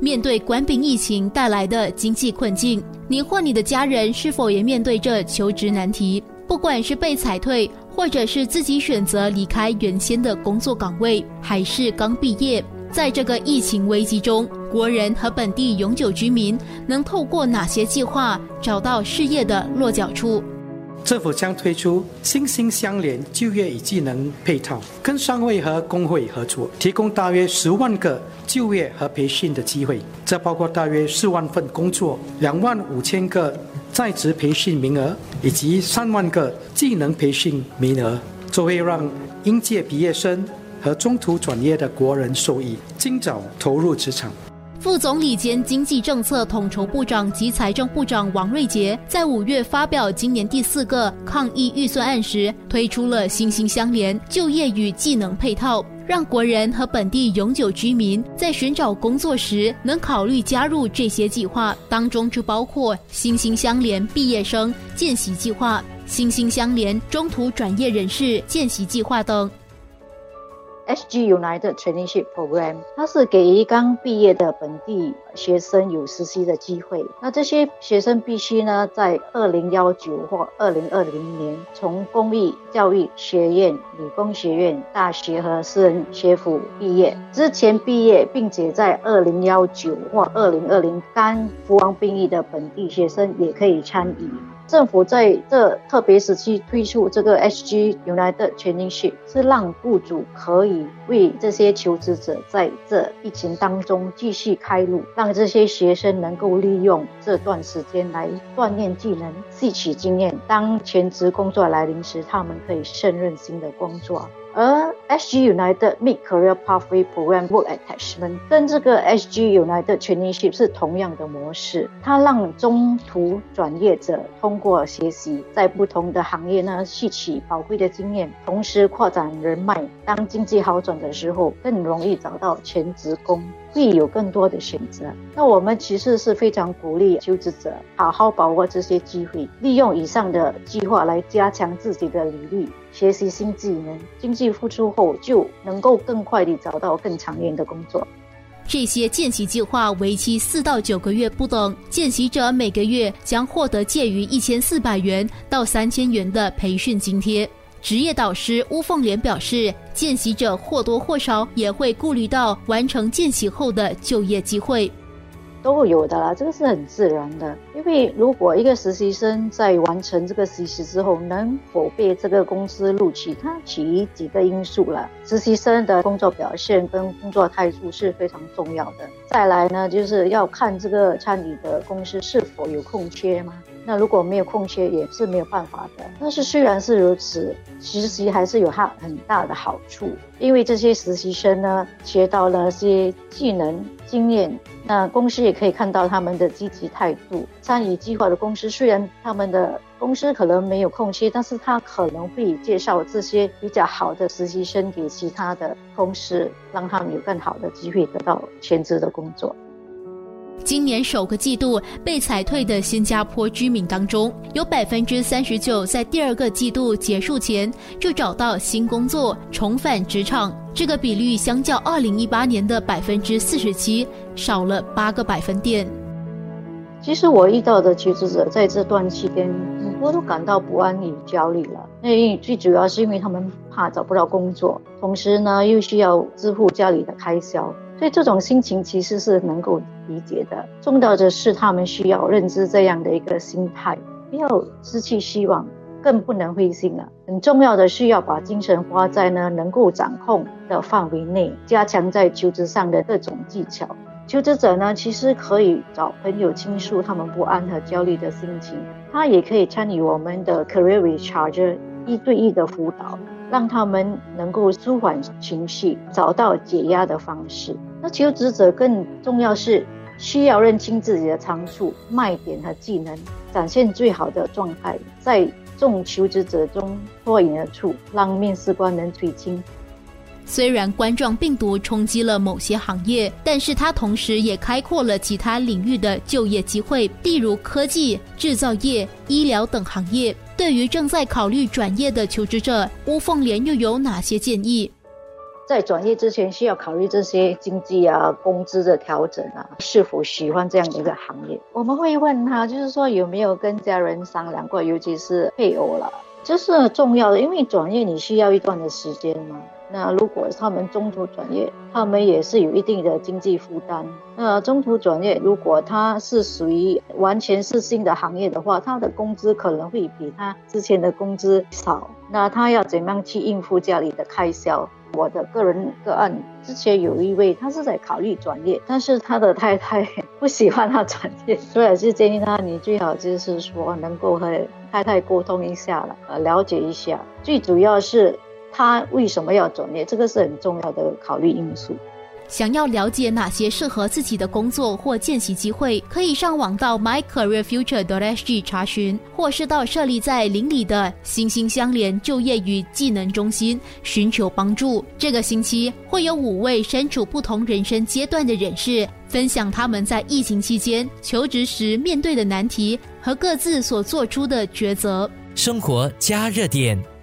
面对冠病疫情带来的经济困境，你或你的家人是否也面对着求职难题？不管是被裁退，或者是自己选择离开原先的工作岗位，还是刚毕业，在这个疫情危机中，国人和本地永久居民能透过哪些计划找到事业的落脚处？政府将推出心心相连就业与技能配套，跟商会和工会合作，提供大约十万个就业和培训的机会。这包括大约四万份工作、两万五千个在职培训名额，以及三万个技能培训名额，这会让应届毕业生和中途转业的国人受益，尽早投入职场。副总理兼经济政策统筹部长及财政部长王瑞杰在五月发表今年第四个抗疫预算案时，推出了“心心相连”就业与技能配套，让国人和本地永久居民在寻找工作时能考虑加入这些计划，当中就包括“心心相连”毕业生见习计划、“心心相连”中途转业人士见习计划等。SG United Traineeship Program，它是给刚毕业的本地学生有实习的机会。那这些学生必须呢，在二零幺九或二零二零年从公立教育学院、理工学院、大学和私人学府毕业。之前毕业，并且在二零幺九或二零二零刚服完兵役的本地学生也可以参与。政府在这特别时期推出这个 SG United Traineeship，是让雇主可以为这些求职者在这疫情当中继续开路，让这些学生能够利用这段时间来锻炼技能、吸取经验。当全职工作来临时，他们可以胜任新的工作。而 SG United Mid Career Pathway Program Work Attachment 跟这个 SG United Traineeship 是同样的模式，它让中途转业者通过学习，在不同的行业呢吸取宝贵的经验，同时扩展人脉。当经济好转的时候，更容易找到全职工。会有更多的选择。那我们其实是非常鼓励求职者好好把握这些机会，利用以上的计划来加强自己的履历，学习新技能。经济复苏后，就能够更快地找到更长远的工作。这些见习计划为期四到九个月不等，见习者每个月将获得介于一千四百元到三千元的培训津贴。职业导师巫凤莲表示，见习者或多或少也会顾虑到完成见习后的就业机会。都有的啦，这个是很自然的。因为如果一个实习生在完成这个实习之后，能否被这个公司录取，它取于几个因素了。实习生的工作表现跟工作态度是非常重要的。再来呢，就是要看这个参与的公司是否有空缺吗？那如果没有空缺，也是没有办法的。但是虽然是如此，实习还是有它很大的好处，因为这些实习生呢，学到了些技能、经验。那公司也可以看到他们的积极态度。参与计划的公司，虽然他们的公司可能没有空缺，但是他可能会介绍这些比较好的实习生给其他的公司，让他们有更好的机会得到全职的工作。今年首个季度被裁退的新加坡居民当中，有百分之三十九在第二个季度结束前就找到新工作，重返职场。这个比率相较二零一八年的百分之四十七少了八个百分点。其实我遇到的求职者在这段期间，很多都感到不安与焦虑了。那最主要是因为他们怕找不到工作，同时呢又需要支付家里的开销。所以这种心情其实是能够理解的。重要的是，他们需要认知这样的一个心态，不要失去希望，更不能灰心了。很重要的是要把精神花在呢能够掌控的范围内，加强在求职上的各种技巧。求职者呢，其实可以找朋友倾诉他们不安和焦虑的心情，他也可以参与我们的 Career Recharger 一对一的辅导。让他们能够舒缓情绪，找到解压的方式。那求职者更重要是需要认清自己的长处、卖点和技能，展现最好的状态，在众求职者中脱颖而出，让面试官能垂青。虽然冠状病毒冲击了某些行业，但是它同时也开阔了其他领域的就业机会，例如科技、制造业、医疗等行业。对于正在考虑转业的求职者，吴凤莲又有哪些建议？在转业之前需要考虑这些经济啊、工资的调整啊，是否喜欢这样的一个行业？我们会问他，就是说有没有跟家人商量过，尤其是配偶了，这是重要的，因为转业你需要一段的时间嘛。那如果他们中途转业，他们也是有一定的经济负担。那中途转业，如果他是属于完全是新的行业的话，他的工资可能会比他之前的工资少。那他要怎样去应付家里的开销？我的个人个案，之前有一位他是在考虑转业，但是他的太太不喜欢他转业，所以是建议他，你最好就是说能够和太太沟通一下了，呃，了解一下。最主要是。他为什么要转业？这个是很重要的考虑因素。想要了解哪些适合自己的工作或见习机会，可以上网到 mycareerfuture.sg 查询，或是到设立在邻里的心心相连就业与技能中心寻求帮助。这个星期会有五位身处不同人生阶段的人士，分享他们在疫情期间求职时面对的难题和各自所做出的抉择。生活加热点。